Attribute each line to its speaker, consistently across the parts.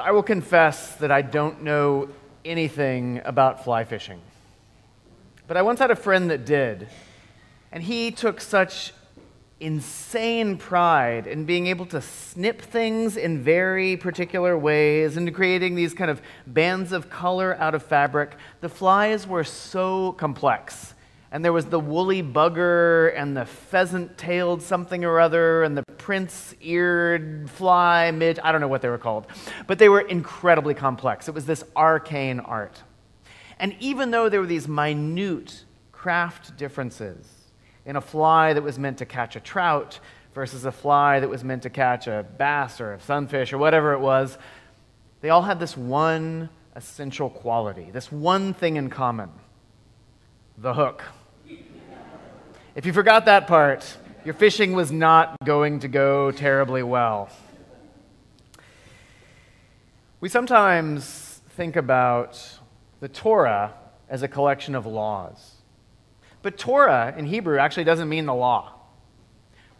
Speaker 1: So I will confess that I don't know anything about fly fishing. But I once had a friend that did, and he took such insane pride in being able to snip things in very particular ways and creating these kind of bands of color out of fabric. The flies were so complex. And there was the woolly bugger and the pheasant tailed something or other and the prince eared fly, midge, I don't know what they were called. But they were incredibly complex. It was this arcane art. And even though there were these minute craft differences, in a fly that was meant to catch a trout versus a fly that was meant to catch a bass or a sunfish or whatever it was, they all had this one essential quality, this one thing in common the hook. If you forgot that part, your fishing was not going to go terribly well. We sometimes think about the Torah as a collection of laws. But Torah in Hebrew actually doesn't mean the law.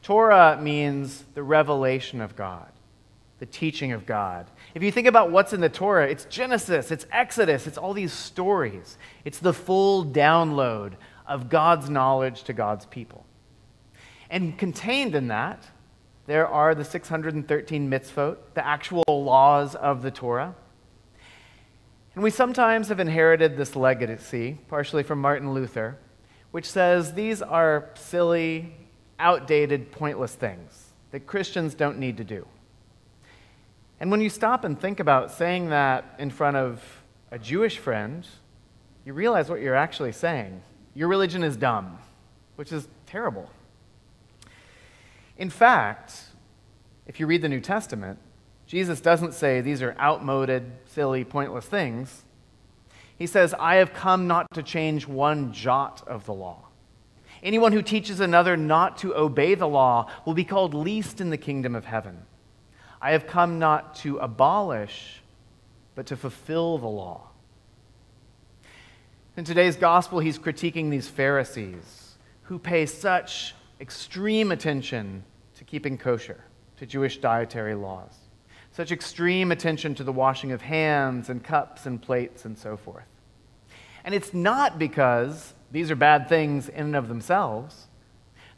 Speaker 1: Torah means the revelation of God, the teaching of God. If you think about what's in the Torah, it's Genesis, it's Exodus, it's all these stories. It's the full download of God's knowledge to God's people. And contained in that, there are the 613 mitzvot, the actual laws of the Torah. And we sometimes have inherited this legacy, partially from Martin Luther, which says these are silly, outdated, pointless things that Christians don't need to do. And when you stop and think about saying that in front of a Jewish friend, you realize what you're actually saying. Your religion is dumb, which is terrible. In fact, if you read the New Testament, Jesus doesn't say these are outmoded, silly, pointless things. He says, I have come not to change one jot of the law. Anyone who teaches another not to obey the law will be called least in the kingdom of heaven. I have come not to abolish, but to fulfill the law. In today's gospel, he's critiquing these Pharisees who pay such extreme attention to keeping kosher, to Jewish dietary laws, such extreme attention to the washing of hands and cups and plates and so forth. And it's not because these are bad things in and of themselves.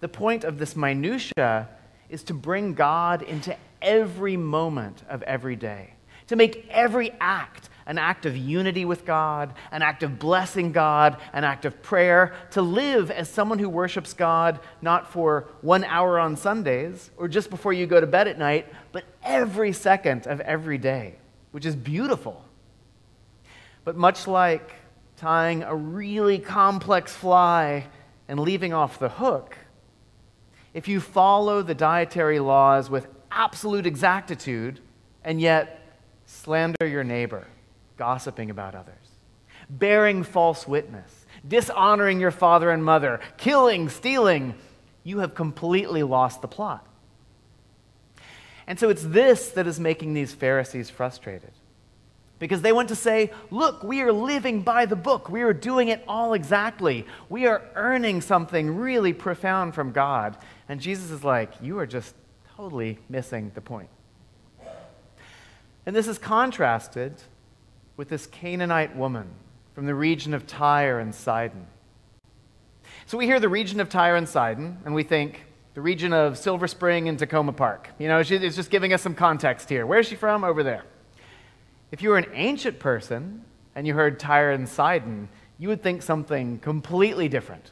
Speaker 1: The point of this minutia is to bring God into every moment of every day, to make every act an act of unity with God, an act of blessing God, an act of prayer, to live as someone who worships God not for one hour on Sundays or just before you go to bed at night, but every second of every day, which is beautiful. But much like tying a really complex fly and leaving off the hook, if you follow the dietary laws with absolute exactitude and yet slander your neighbor, gossiping about others, bearing false witness, dishonoring your father and mother, killing, stealing, you have completely lost the plot. And so it's this that is making these Pharisees frustrated because they want to say, Look, we are living by the book. We are doing it all exactly. We are earning something really profound from God. And Jesus is like, You are just totally missing the point. And this is contrasted with this Canaanite woman from the region of Tyre and Sidon. So we hear the region of Tyre and Sidon, and we think the region of Silver Spring and Takoma Park. You know, it's just giving us some context here. Where's she from? Over there. If you were an ancient person and you heard Tyre and Sidon, you would think something completely different.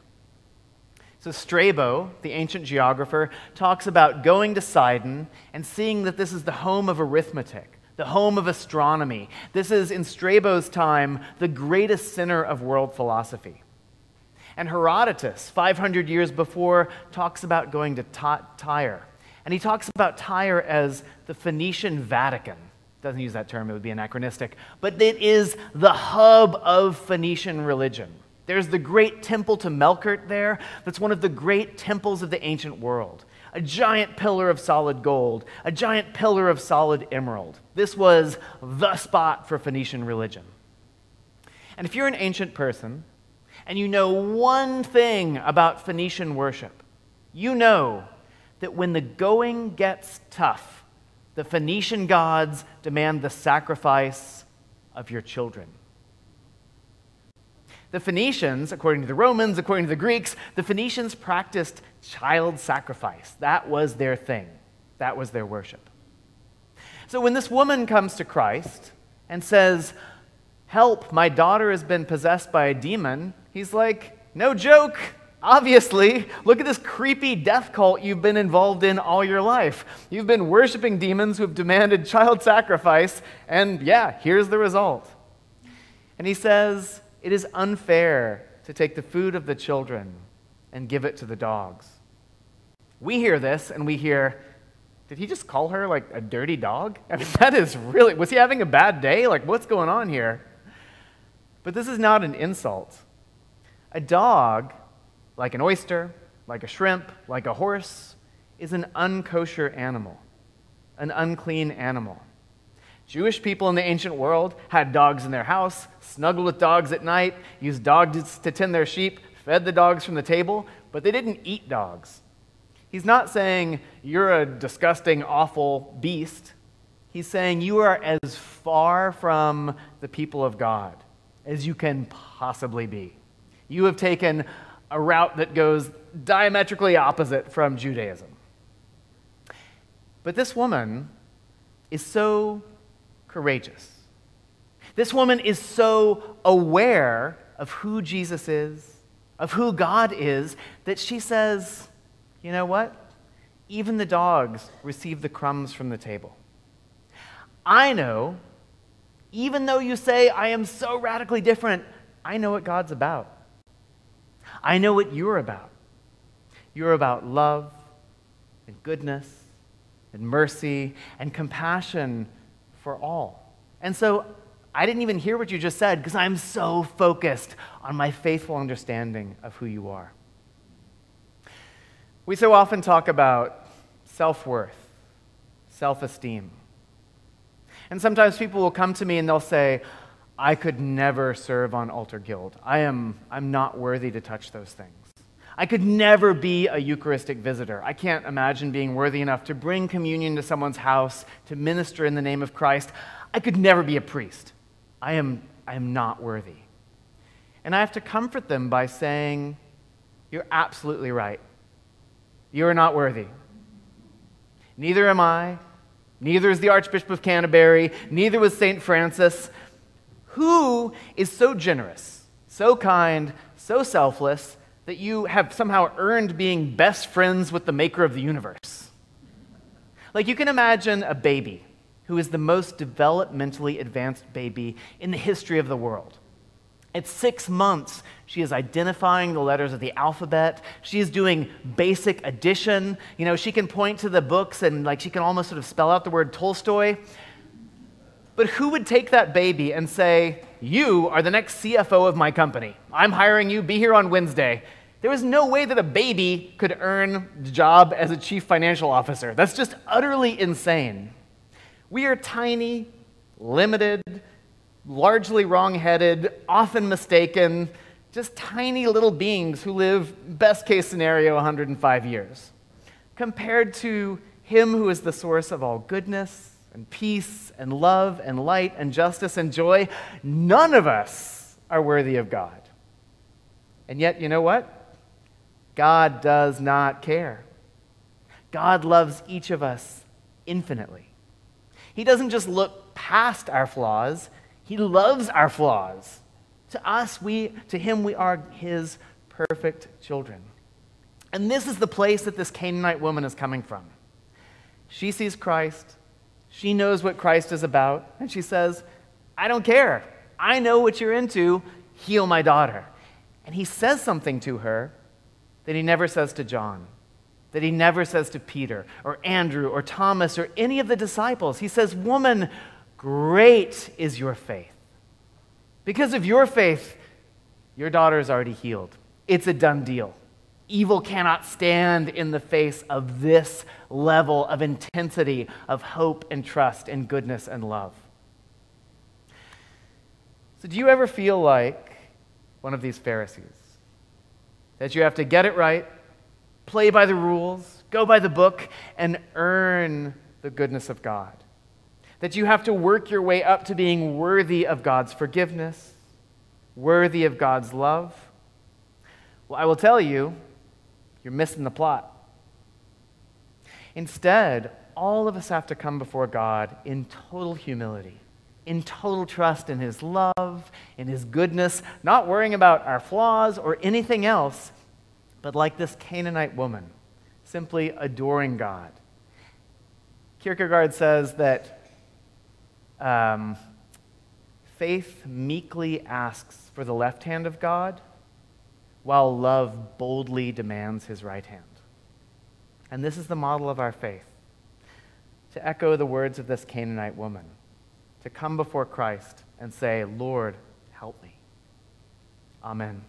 Speaker 1: So, Strabo, the ancient geographer, talks about going to Sidon and seeing that this is the home of arithmetic, the home of astronomy. This is, in Strabo's time, the greatest center of world philosophy. And Herodotus, 500 years before, talks about going to Tyre. And he talks about Tyre as the Phoenician Vatican doesn't use that term, it would be anachronistic, but it is the hub of Phoenician religion. There's the great temple to Melkart there, that's one of the great temples of the ancient world. A giant pillar of solid gold, a giant pillar of solid emerald. This was the spot for Phoenician religion. And if you're an ancient person and you know one thing about Phoenician worship, you know that when the going gets tough, The Phoenician gods demand the sacrifice of your children. The Phoenicians, according to the Romans, according to the Greeks, the Phoenicians practiced child sacrifice. That was their thing, that was their worship. So when this woman comes to Christ and says, Help, my daughter has been possessed by a demon, he's like, No joke. Obviously, look at this creepy death cult you've been involved in all your life. You've been worshiping demons who have demanded child sacrifice, and yeah, here's the result. And he says, It is unfair to take the food of the children and give it to the dogs. We hear this and we hear, Did he just call her like a dirty dog? I mean, that is really, was he having a bad day? Like, what's going on here? But this is not an insult. A dog like an oyster, like a shrimp, like a horse, is an unkosher animal, an unclean animal. Jewish people in the ancient world had dogs in their house, snuggled with dogs at night, used dogs to tend their sheep, fed the dogs from the table, but they didn't eat dogs. He's not saying you're a disgusting, awful beast. He's saying you are as far from the people of God as you can possibly be. You have taken a route that goes diametrically opposite from Judaism. But this woman is so courageous. This woman is so aware of who Jesus is, of who God is, that she says, You know what? Even the dogs receive the crumbs from the table. I know, even though you say I am so radically different, I know what God's about. I know what you're about. You're about love and goodness and mercy and compassion for all. And so I didn't even hear what you just said because I'm so focused on my faithful understanding of who you are. We so often talk about self worth, self esteem. And sometimes people will come to me and they'll say, I could never serve on altar guild. I am I'm not worthy to touch those things. I could never be a Eucharistic visitor. I can't imagine being worthy enough to bring communion to someone's house, to minister in the name of Christ. I could never be a priest. I am, I am not worthy. And I have to comfort them by saying, You're absolutely right. You are not worthy. Neither am I. Neither is the Archbishop of Canterbury. Neither was St. Francis. Who is so generous, so kind, so selfless that you have somehow earned being best friends with the maker of the universe? Like you can imagine a baby who is the most developmentally advanced baby in the history of the world. At six months, she is identifying the letters of the alphabet. She is doing basic addition. You know, she can point to the books and like she can almost sort of spell out the word Tolstoy. But who would take that baby and say, You are the next CFO of my company. I'm hiring you, be here on Wednesday. There was no way that a baby could earn the job as a chief financial officer. That's just utterly insane. We are tiny, limited, largely wrong headed, often mistaken, just tiny little beings who live, best case scenario, 105 years, compared to Him who is the source of all goodness and peace and love and light and justice and joy. None of us are worthy of God. And yet, you know what? God does not care. God loves each of us infinitely. He doesn't just look past our flaws, He loves our flaws. To us, we, to Him, we are His perfect children. And this is the place that this Canaanite woman is coming from. She sees Christ. She knows what Christ is about, and she says, I don't care. I know what you're into. Heal my daughter. And he says something to her that he never says to John, that he never says to Peter or Andrew or Thomas or any of the disciples. He says, Woman, great is your faith. Because of your faith, your daughter is already healed. It's a done deal. Evil cannot stand in the face of this level of intensity of hope and trust and goodness and love. So, do you ever feel like one of these Pharisees? That you have to get it right, play by the rules, go by the book, and earn the goodness of God. That you have to work your way up to being worthy of God's forgiveness, worthy of God's love. Well, I will tell you, you're missing the plot. Instead, all of us have to come before God in total humility, in total trust in His love, in His goodness, not worrying about our flaws or anything else, but like this Canaanite woman, simply adoring God. Kierkegaard says that um, faith meekly asks for the left hand of God, while love boldly demands his right hand. And this is the model of our faith to echo the words of this Canaanite woman, to come before Christ and say, Lord, help me. Amen.